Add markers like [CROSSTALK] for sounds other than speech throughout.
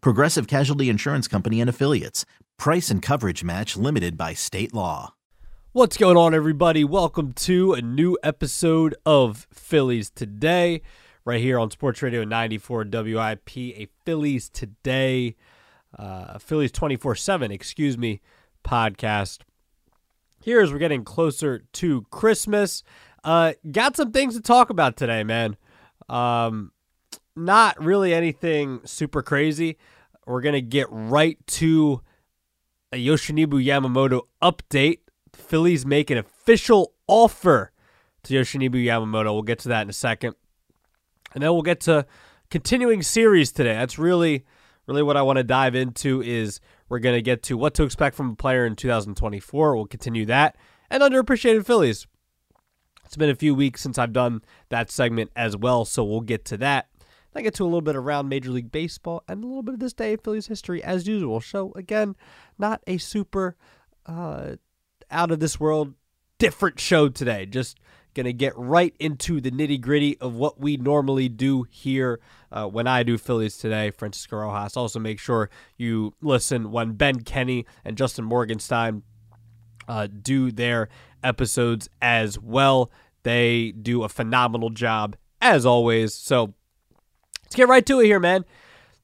Progressive Casualty Insurance Company and Affiliates. Price and coverage match limited by state law. What's going on, everybody? Welcome to a new episode of Phillies Today, right here on Sports Radio 94 WIP, a Phillies Today, uh, Phillies 24 7, excuse me, podcast. Here, as we're getting closer to Christmas, uh, got some things to talk about today, man. Um, not really anything super crazy. We're gonna get right to a Yoshinobu Yamamoto update. The Phillies make an official offer to Yoshinobu Yamamoto. We'll get to that in a second, and then we'll get to continuing series today. That's really, really what I want to dive into. Is we're gonna get to what to expect from a player in 2024. We'll continue that and underappreciated Phillies. It's been a few weeks since I've done that segment as well, so we'll get to that. I get to a little bit around Major League Baseball and a little bit of this day of Phillies history as usual. So again, not a super uh, out of this world different show today. Just gonna get right into the nitty gritty of what we normally do here uh, when I do Phillies today. Francisco Rojas. Also, make sure you listen when Ben Kenny and Justin Morgenstein uh, do their episodes as well. They do a phenomenal job as always. So let's get right to it here, man.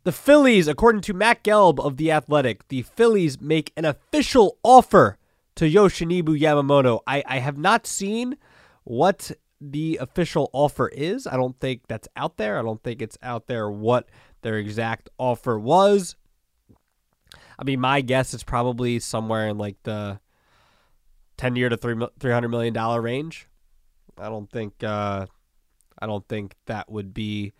The Phillies, according to Matt Gelb of The Athletic, the Phillies make an official offer to Yoshinobu Yamamoto. I, I have not seen what the official offer is. I don't think that's out there. I don't think it's out there what their exact offer was. I mean, my guess is probably somewhere in like the 10 year to three, $300 million range. I don't think, uh, I don't think that would be,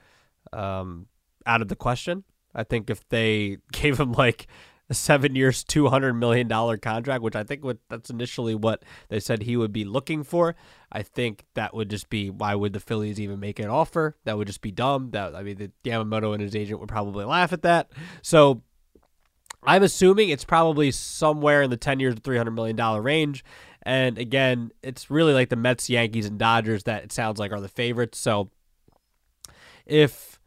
um, out of the question. I think if they [LAUGHS] gave him like a seven years, two hundred million dollar contract, which I think would that's initially what they said he would be looking for. I think that would just be why would the Phillies even make an offer? That would just be dumb. That I mean, the Yamamoto and his agent would probably laugh at that. So I'm assuming it's probably somewhere in the ten years three hundred million dollar range. And again, it's really like the Mets, Yankees, and Dodgers that it sounds like are the favorites. So if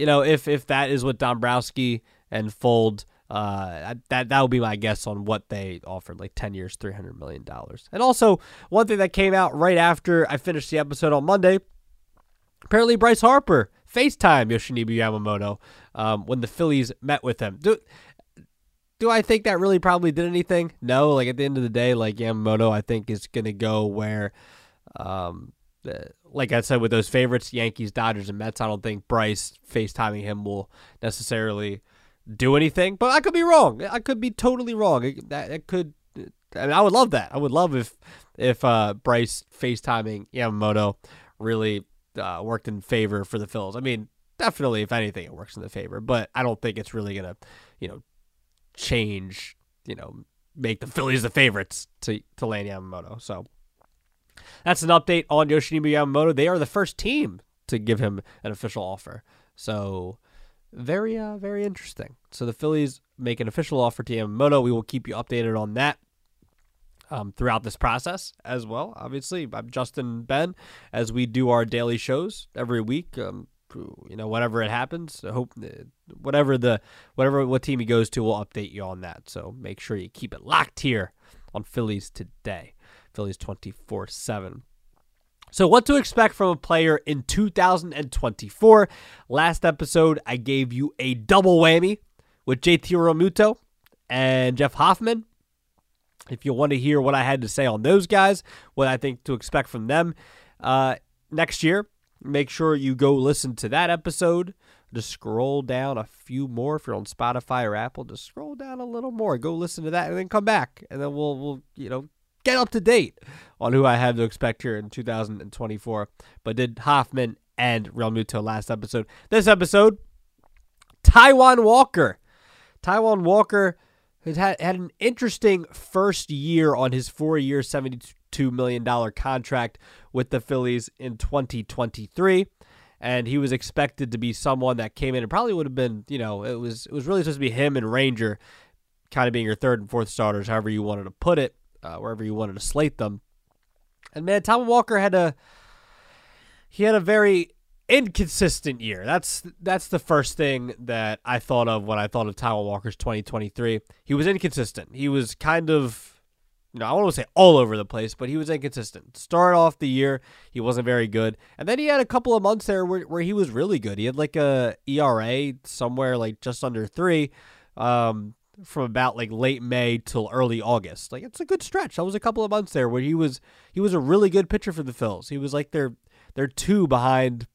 you know if if that is what Dombrowski and Fuld uh, that that would be my guess on what they offered, like ten years, three hundred million dollars. And also, one thing that came out right after I finished the episode on Monday, apparently Bryce Harper FaceTime Yoshinobu Yamamoto um, when the Phillies met with him. Do do I think that really probably did anything? No. Like at the end of the day, like Yamamoto, I think is gonna go where, um, like I said with those favorites, Yankees, Dodgers, and Mets. I don't think Bryce FaceTiming him will necessarily do anything, but I could be wrong. I could be totally wrong. It, that it could. I mean, I would love that. I would love if if uh, Bryce FaceTiming Yamamoto really uh, worked in favor for the Phils. I mean, definitely, if anything, it works in the favor, but I don't think it's really gonna, you know, change. You know, make the Phillies the favorites to to land Yamamoto. So that's an update on Yoshinobu Yamamoto. They are the first team to give him an official offer. So very uh very interesting. So the Phillies make an official offer to Yamamoto. We will keep you updated on that um, throughout this process as well. Obviously, I'm Justin Ben as we do our daily shows every week. Um, you know, whenever it happens, I hope uh, whatever the whatever what team he goes to, we'll update you on that. So make sure you keep it locked here on Phillies today. Phillies 24 7. So, what to expect from a player in 2024? Last episode, I gave you a double whammy with JT Realmuto and Jeff Hoffman. If you want to hear what I had to say on those guys, what I think to expect from them uh, next year, make sure you go listen to that episode. Just scroll down a few more if you're on Spotify or Apple. Just scroll down a little more. Go listen to that, and then come back, and then we'll we'll you know get up to date on who I have to expect here in 2024. But did Hoffman and Realmuto last episode? This episode, Taijuan Walker. Taijuan Walker has had, had an interesting first year on his four year, $72 million contract with the Phillies in 2023. And he was expected to be someone that came in and probably would have been, you know, it was it was really supposed to be him and Ranger kind of being your third and fourth starters, however you wanted to put it, uh, wherever you wanted to slate them. And man, Taijuan Walker had a he had a very inconsistent year. That's that's the first thing that I thought of when I thought of Taijuan Walker's 2023. He was inconsistent. He was kind of, you know, I don't want to say all over the place, but he was inconsistent. Started off the year, he wasn't very good, and then he had a couple of months there where, where he was really good. He had like a ERA somewhere like just under three. Um, from about like late May till early August. Like it's a good stretch. That was a couple of months there where he was he was a really good pitcher for the Phils. He was like their their two behind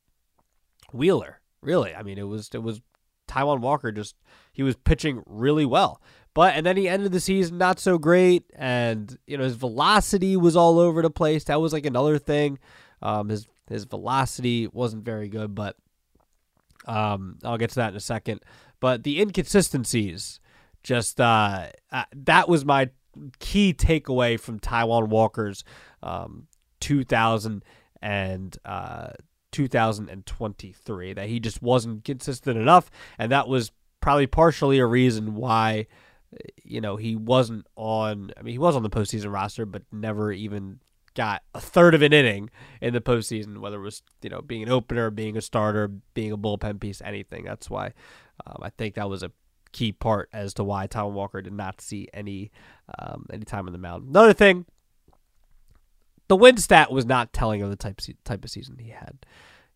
Wheeler. Really, I mean, it was it was Taijuan Walker. Just he was pitching really well, but and then he ended the season not so great, and you know his velocity was all over the place. That was like another thing. Um, his his velocity wasn't very good, but um, I'll get to that in a second. But the inconsistencies, just uh, uh that was my key takeaway from Taijuan Walker's um, 2000 and uh, 2023 that he just wasn't consistent enough and that was probably partially a reason why you know he wasn't on I mean he was on the postseason roster but never even got a third of an inning in the postseason whether it was you know being an opener being a starter being a bullpen piece anything. That's why um, I think that was a key part as to why Taijuan Walker did not see any um, any time on the mound another thing the win stat was not telling of the type type of season he had.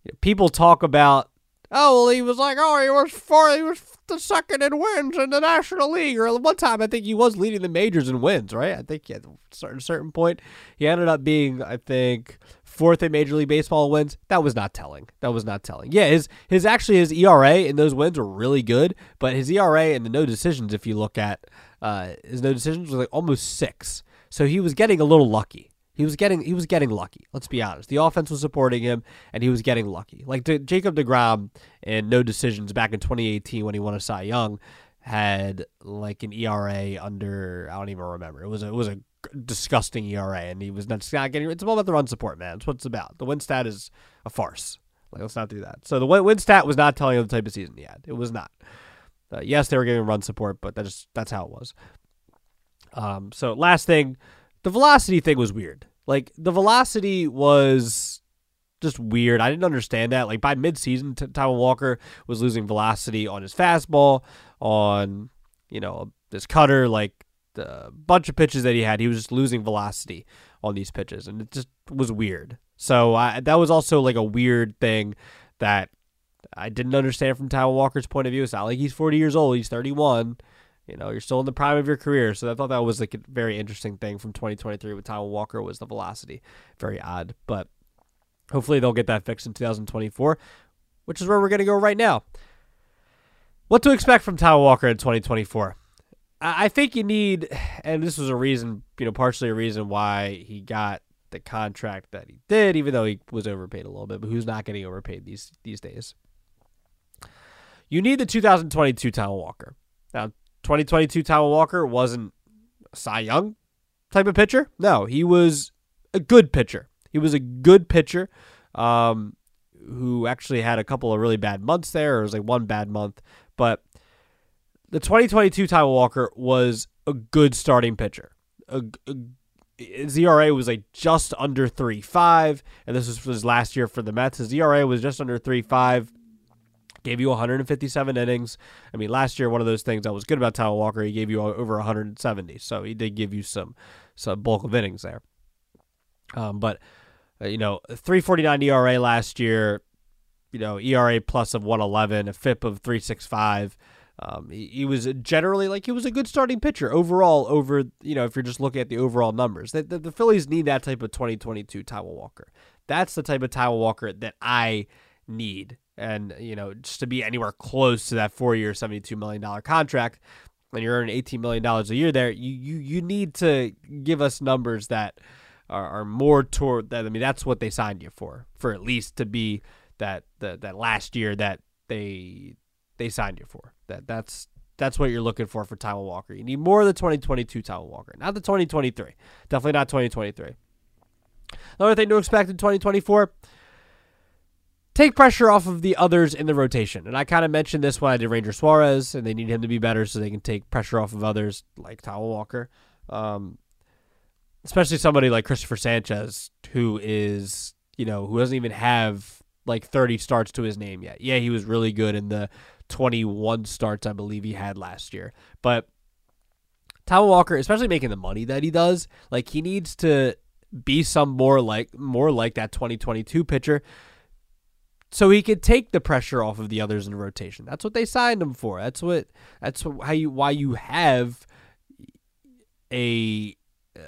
You know, people talk about, oh, well, he was like, oh, he was four, he was the second in wins in the National League. Or at one time, I think he was leading the majors in wins, right? I think at a certain certain point, he ended up being, I think, fourth in Major League Baseball wins. That was not telling. That was not telling. Yeah, his his actually his ERA in those wins were really good, but his ERA and the no decisions, if you look at uh, his no decisions, was like almost six. So he was getting a little lucky. He was getting he was getting lucky. Let's be honest. The offense was supporting him, and he was getting lucky. Like De- Jacob Degrom in no decisions back in 2018 when he won a Cy Young had like an ERA under I don't even remember. It was a, it was a disgusting ERA, and he was not, getting. It's all about the run support, man. That's what it's about. The win stat is a farce. Like let's not do that. So the win, win stat was not telling you the type of season he had. It was not. Uh, yes, they were giving run support, but that's that's how it was. Um, so last thing, the velocity thing was weird. Like the velocity was just weird. I didn't understand that. Like by midseason, T- Taijuan Walker was losing velocity on his fastball, on you know this cutter, like the bunch of pitches that he had. He was just losing velocity on these pitches, and it just was weird. So I, that was also like a weird thing that I didn't understand from Taijuan Walker's point of view. It's not like he's 40 years old; he's 31. You know, you're still in the prime of your career. So I thought that was like a very interesting thing from 2023 with Taijuan Walker was the velocity. Very odd, but hopefully they'll get that fixed in 2024, which is where we're going to go right now. What to expect from Taijuan Walker in 2024? I think you need, and this was a reason, you know, partially a reason why he got the contract that he did, even though he was overpaid a little bit. But who's not getting overpaid these these days? You need the 2022 Taijuan Walker. Now, 2022 Taijuan Walker wasn't Cy Young type of pitcher. No, he was a good pitcher. He was a good pitcher um, who actually had a couple of really bad months there. It was like one bad month. But the 2022 Taijuan Walker was a good starting pitcher. A, a, his ERA was like just under 3.5, and this was his last year for the Mets. His ERA was just under 3.5 gave you 157 innings. I mean, last year one of those things that was good about Taijuan Walker, he gave you over 170, so he did give you some some bulk of innings there. Um, but uh, you know, 349 ERA last year, you know, ERA plus of 111, a FIP of 365. Um, he, he, was generally like he was a good starting pitcher overall. Over you know, if you're just looking at the overall numbers, the, the, the Phillies need that type of 2022 Taijuan Walker. That's the type of Taijuan Walker that I need, and you know, just to be anywhere close to that four-year, 72 million dollar contract, when you're earning 18 million dollars a year, there you you you need to give us numbers that are, are more toward that. I mean, that's what they signed you for, for at least to be that that that last year that they they signed you for. That that's that's what you're looking for for Taijuan Walker. You need more of the 2022 Taijuan Walker, not the 2023. Definitely not 2023. Another thing to expect in 2024 take pressure off of the others in the rotation. And I kind of mentioned this when I did Ranger Suarez, and they need him to be better so they can take pressure off of others like Taijuan Walker. Um, especially somebody like Christopher Sanchez, who is, you know, who doesn't even have like 30 starts to his name yet. Yeah, he was really good in the 21 starts I believe he had last year. But Taijuan Walker, especially making the money that he does, like he needs to be some more like more like that 2022 pitcher so he could take the pressure off of the others in rotation. That's what they signed him for. That's what that's how you why you have a uh,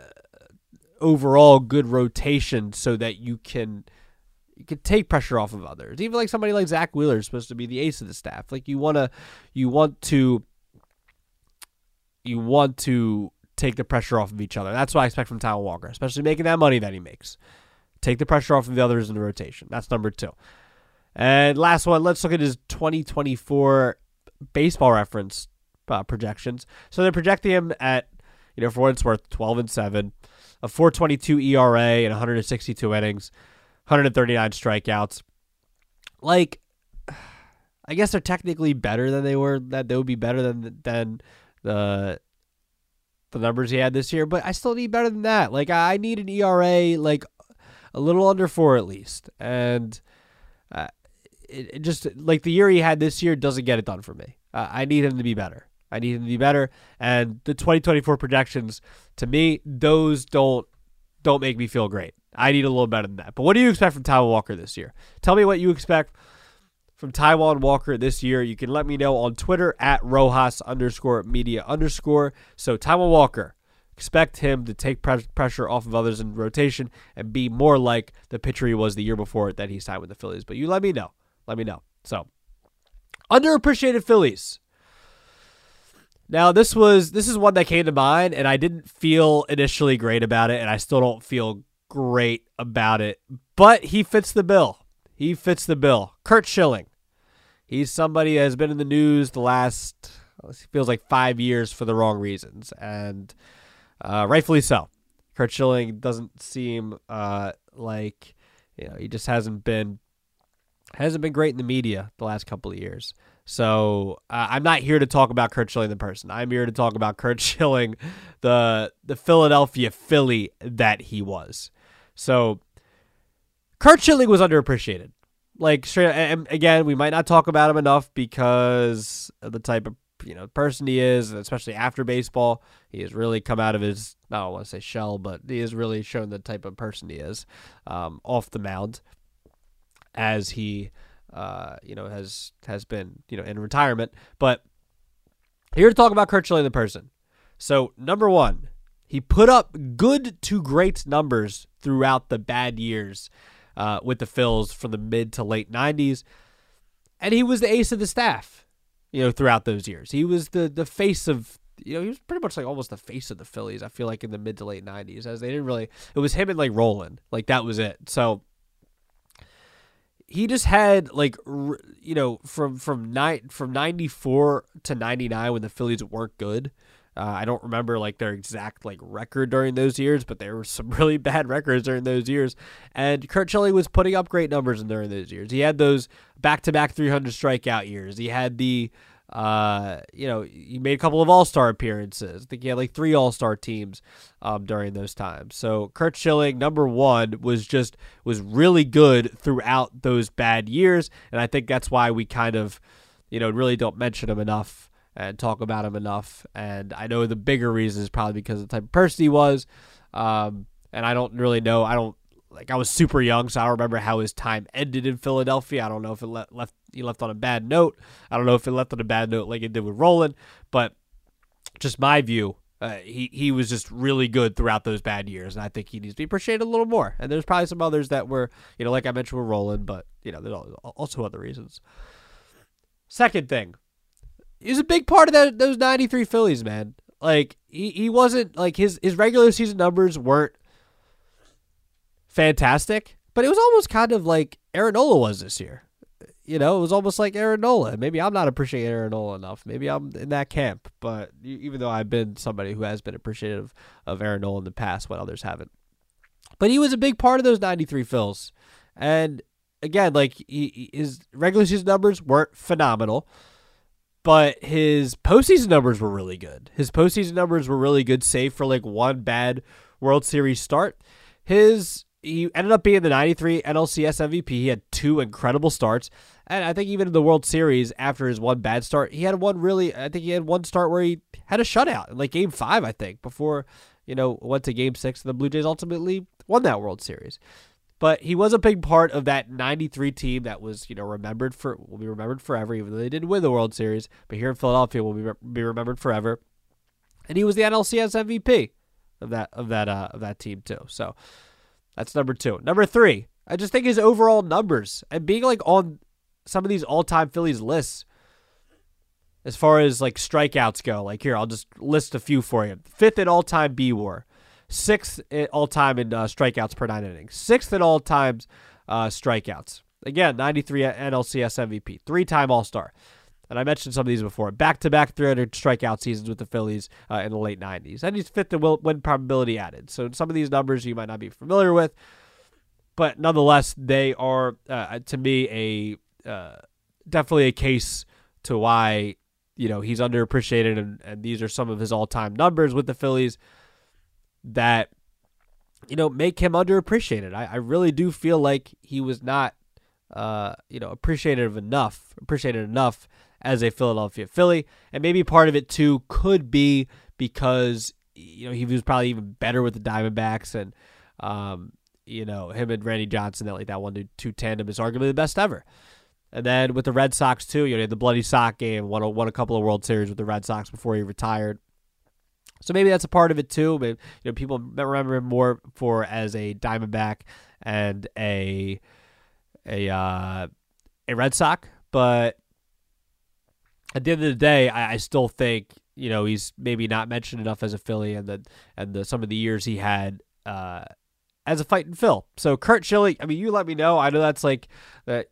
overall good rotation so that you can you can take pressure off of others. Even like somebody like Zack Wheeler is supposed to be the ace of the staff. Like you wanna you want to you want to take the pressure off of each other. That's what I expect from Taijuan Walker, especially making that money that he makes. Take the pressure off of the others in the rotation. That's number two. And last one, let's look at his 2024 baseball reference uh, projections. So they're projecting him at, you know, for what it's worth, 12 and 7, a 422 ERA and 162 innings. 139 strikeouts. Like, I guess they're technically better than they were. That they would be better than than the the numbers he had this year. But I still need better than that. Like I need an ERA like a little under four at least, and uh, it, it, just like the year he had this year doesn't get it done for me. Uh, I need him to be better. I need him to be better. And the 2024 projections, to me, those don't don't make me feel great. I need a little better than that. But what do you expect from Taijuan Walker this year? Tell me what you expect from Taijuan Walker this year. You can let me know on Twitter at Rojas underscore media underscore. So Taijuan Walker, expect him to take pressure off of others in rotation and be more like the pitcher he was the year before that he signed with the Phillies. But you let me know. Let me know. So underappreciated Phillies. Now this was this is one that came to mind, and I didn't feel initially great about it, and I still don't feel great about it, but he fits the bill. He fits the bill. Curt Schilling. He's somebody that has been in the news the last feels like five years for the wrong reasons, and uh, rightfully so. Curt Schilling doesn't seem uh, like you know he just hasn't been hasn't been great in the media the last couple of years. So uh, I'm not here to talk about Curt Schilling the person. I'm here to talk about Curt [LAUGHS] Schilling, the the Philadelphia Philly that he was. So Curt Schilling was underappreciated. Like straight again, we might not talk about him enough because of the type of you know person he is, especially after baseball. He has really come out of his I don't want to say shell, but he has really shown the type of person he is um, off the mound as he uh, you know has has been you know in retirement. But here to talk about Curt Schilling the person. So number one, he put up good to great numbers throughout the bad years uh, with the Phils from the mid to late 90s. And he was the ace of the staff, you know, throughout those years. He was the, the face of, you know, he was pretty much like almost the face of the Phillies, I feel like, in the mid to late 90s, as they didn't really, it was him and like Rolen. Like that was it. So he just had like you know from from night from 94 to 99 when the Phillies weren't good uh, I don't remember like their exact like record during those years, but there were some [LAUGHS] really bad records during those years. And Curt Schilling was putting up great numbers in during those years. He had those back to back 300 strikeout years. He had the uh, you know, he made a couple of All Star appearances. I think he had like three All Star teams um, during those times. So Curt Schilling, number one, was just was really good throughout those bad years, and I think that's why we kind of, you know, really don't mention him enough and talk about him enough. And I know the bigger reason is probably because of the type of person he was. Um, and I don't really know. I don't like. I was super young, so I don't remember how his time ended in Philadelphia. I don't know if it le- left he left on a bad note. I don't know if it left on a bad note like it did with Rolen, but just my view. Uh, he he was just really good throughout those bad years, and I think he needs to be appreciated a little more. And there's probably some others that were, you know, like I mentioned with Rolen, but you know, there's also other reasons. Second thing, he's a big part of that those '93 Phillies, man. Like he, he wasn't like his his regular season numbers weren't fantastic, but it was almost kind of like Aaron Nola was this year. You know, it was almost like Aaron Nola. Maybe I'm not appreciating Aaron Nola enough. Maybe I'm in that camp. But even though I've been somebody who has been appreciative of Aaron Nola in the past when others haven't. But he was a big part of those 93 Phils. And again, like he, his regular season numbers weren't phenomenal, but his postseason numbers were really good. His postseason numbers were really good, save for like one bad World Series start. His he ended up being the 93 NLCS MVP. He had two incredible starts. And I think even in the World Series, after his one bad start, he had one really, I think he had one start where he had a shutout, like game five, I think, before, you know, went to game six. And the Blue Jays ultimately won that World Series. But he was a big part of that 93 team that was, you know, remembered for, will be remembered forever, even though they didn't win the World Series. But here in Philadelphia will be, be remembered forever. And he was the NLCS MVP of that, of that, uh, of that team too. So, that's number two. Number three, I just think his overall numbers and being like on some of these all time Phillies lists as far as like strikeouts go. Like here, I'll just list a few for you. Fifth in all time B war, sixth all time in uh, strikeouts per nine innings, sixth in all times uh, strikeouts. Again, 93 NLCS MVP, three time All Star and I mentioned some of these before. Back to back 300 strikeout seasons with the Phillies uh, in the late 90s. And he's fifth in win probability added. So some of these numbers you might not be familiar with, but nonetheless, they are, uh, to me, a uh, definitely a case to why you know he's underappreciated, and, and these are some of his all time numbers with the Phillies that you know make him underappreciated. I, I really do feel like he was not uh, you know appreciated enough, appreciated enough as a Philadelphia Philly. And maybe part of it too could be because you know he was probably even better with the Diamondbacks and um, you know him and Randy Johnson that like that one two tandem is arguably the best ever. And then with the Red Sox too, you know, the bloody sock game, won a, won a couple of World Series with the Red Sox before he retired. So maybe that's a part of it too. But you know, people remember him more for as a Diamondback and a a uh, a Red Sox. But at the end of the day, I, I, still think you know he's maybe not mentioned enough as a Philly, and the and the some of the years he had uh, as a fighting Phil. So Curt Schilling, I mean, you let me know. I know that's like that.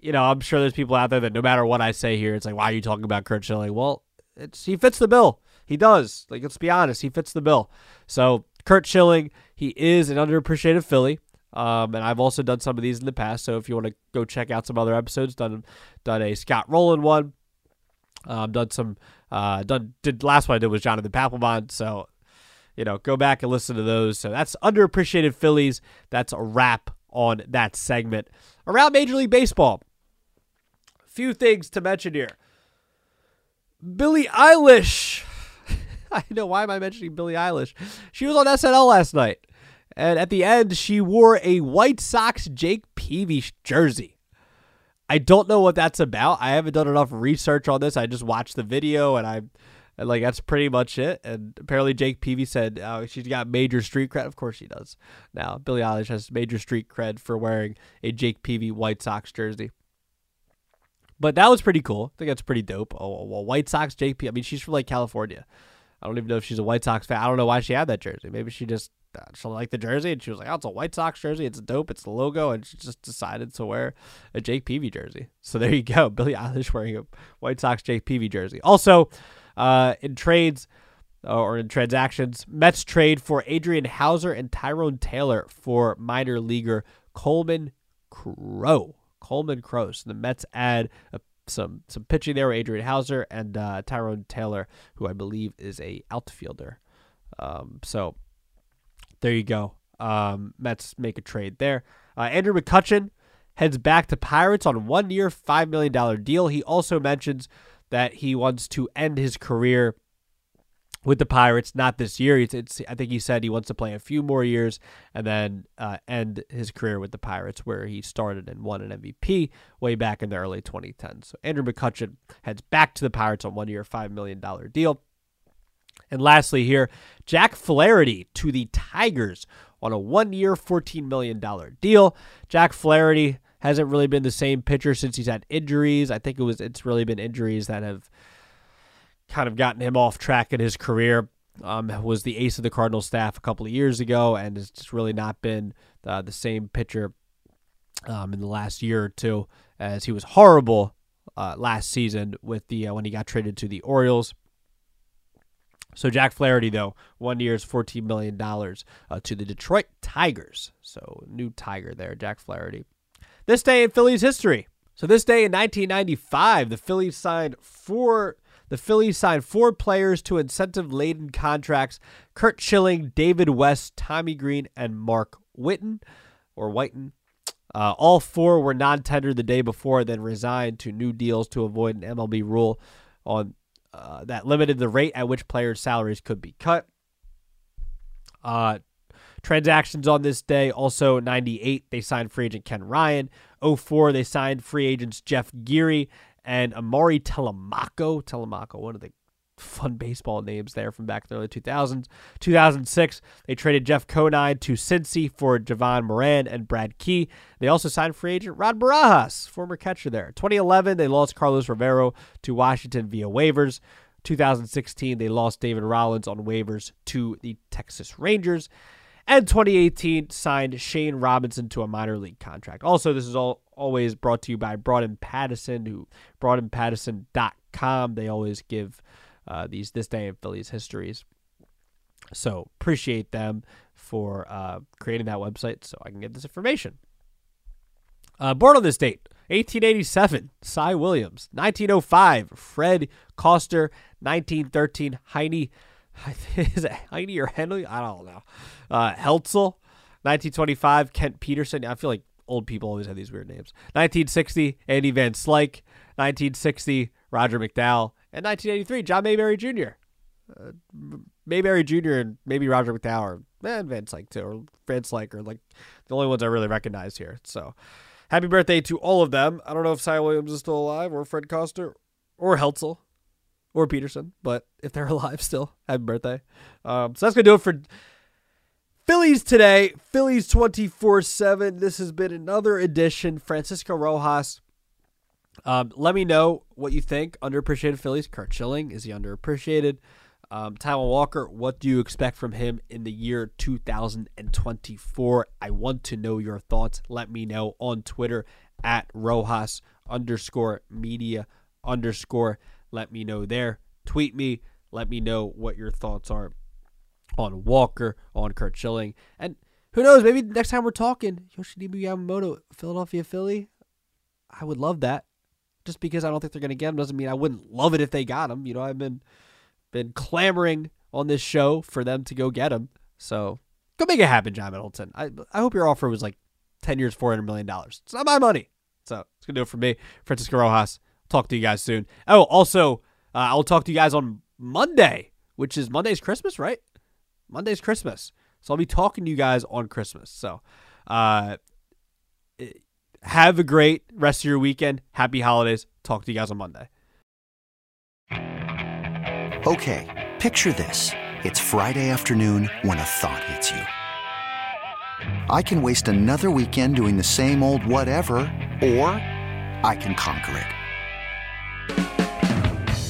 You know, I'm sure there's people out there that no matter what I say here, it's like, why are you talking about Curt Schilling? Well, it's he fits the bill. He does. Like, let's be honest, he fits the bill. So Curt Schilling, he is an underappreciated Philly. Um, and I've also done some of these in the past. So if you want to go check out some other episodes, done done a Scott Rolen one, um, done some uh, done did last one I did was Jonathan Papelbon. So you know, go back and listen to those. So that's underappreciated Phillies. That's a wrap on that segment around Major League Baseball. Few things to mention here. Billie Eilish. [LAUGHS] I know why am I mentioning Billie Eilish? She was on SNL last night. And at the end, she wore a White Sox Jake Peavy jersey. I don't know what that's about. I haven't done enough research on this. I just watched the video and I and like that's pretty much it. And apparently Jake Peavy said uh, she's got major street cred. Of course she does. Now Billie Eilish has major street cred for wearing a Jake Peavy White Sox jersey. But that was pretty cool. I think that's pretty dope. Oh, well, White Sox Jake Peavy. I mean, she's from like California. I don't even know if she's a White Sox fan. I don't know why she had that jersey. Maybe she just she liked the jersey and she was like, "Oh, it's a White Sox jersey. It's dope. It's the logo." And she just decided to wear a Jake Peavy jersey. So there you go, [LAUGHS] Billie Eilish wearing a White Sox Jake Peavy jersey. Also, uh, in trades uh, or in transactions, Mets trade for Adrian Houser and Tyrone Taylor for minor leaguer Coleman Crow. Coleman Crow. So the Mets add a some some pitching there with Adrian Houser and uh, Tyrone Taylor, who I believe is a outfielder. Um, so there you go. Um, Mets make a trade there. Uh, Andrew McCutchen heads back to Pirates on one year, $5 million deal. He also mentions that he wants to end his career with the Pirates. Not this year. It's, it's, I think he said he wants to play a few more years and then uh, end his career with the Pirates, where he started and won an MVP way back in the early 2010s. So Andrew McCutchen heads back to the Pirates on one year, $5 million deal. And lastly, here, Jack Flaherty to the Tigers on a one year, $14 million deal. Jack Flaherty hasn't really been the same pitcher since he's had injuries. I think it was it's really been injuries that have kind of gotten him off track in his career. Um, was the ace of the Cardinal staff a couple of years ago, and has just really not been uh, the same pitcher um, in the last year or two, as he was horrible uh, last season with the uh, when he got traded to the Orioles. So Jack Flaherty, though, one year is $14 million uh, to the Detroit Tigers. So new Tiger there, Jack Flaherty. This day in Phillies history. So this day in 1995, the Phillies signed four. The Phillies signed four players to incentive-laden contracts: Curt Schilling, David West, Tommy Greene, and Mark Whiten, or Whiten. Uh, all four were non-tendered the day before, then resigned to new deals to avoid an MLB rule on uh, that limited the rate at which players' salaries could be cut. Uh, transactions on this day also 98 they signed free agent Ken Ryan. 04 they signed free agents Jeff Geary and Amaury Telemaco. Telemaco, one of the fun baseball names there from back in the early 2000s. 2006, they traded Jeff Conine to Cincy for Javon Moran and Brad Key. They also signed free agent Rod Barajas, former catcher there. 2011, they lost Carlos Rivero to Washington via waivers. 2016, they lost David Rollins on waivers to the Texas Rangers. And 2018 signed Shane Robinson to a minor league contract. Also, this is all always brought to you by Broaden Pattison, who broadenpattison.com. They always give uh, these this day in Phillies histories. So appreciate them for uh, creating that website so I can get this information. Uh, born on this date, 1887, Cy Williams. 1905, Fred Koster. 1913, Heine. [LAUGHS] Is it Heine or Henley? I don't know. Uh, Heltzel. 1925, Kent Peterson. I feel like old people always have these weird names. 1960, Andy Van Slyke. 1960, Roger McDowell. And 1983, John Mayberry Jr. Uh, Mayberry Jr. and maybe Roger McDowell or eh, Van Slyke too, or Van Slyke are like the only ones I really recognize here. So happy birthday to all of them. I don't know if Cy Williams is still alive or Fred Koster or Heltzel or Peterson, but if they're [LAUGHS] alive still, happy birthday. Um, so that's to do it for Phillies today. Phillies 24 7. This has been another edition. Francisco Rojas um, let me know what you think. Underappreciated Phillies. Curt Schilling is he underappreciated? Um, Taijuan Walker, what do you expect from him in the year 2024? I want to know your thoughts. Let me know on Twitter at Rojas underscore media underscore. Let me know there. Tweet me. Let me know what your thoughts are on Walker, on Curt Schilling. And who knows, maybe next time we're talking, Yoshinobu Yamamoto, Philadelphia Philly. I would love that just because I don't think they're going to get him doesn't mean I wouldn't love it if they got him. You know, I've been been clamoring on this show for them to go get him. So go make it happen, John Middleton. I I hope your offer was like ten years, four hundred million dollars. It's not my money. So it's gonna do it for me, Francisco Rojas. Talk to you guys soon. Oh, also, uh, I'll talk to you guys on Monday, which is Monday's Christmas, right? Monday's Christmas. So I'll be talking to you guys on Christmas. So, uh, have a great rest of your weekend. Happy holidays. Talk to you guys on Monday. Okay, picture this. It's Friday afternoon when a thought hits you. I can waste another weekend doing the same old whatever, or I can conquer it.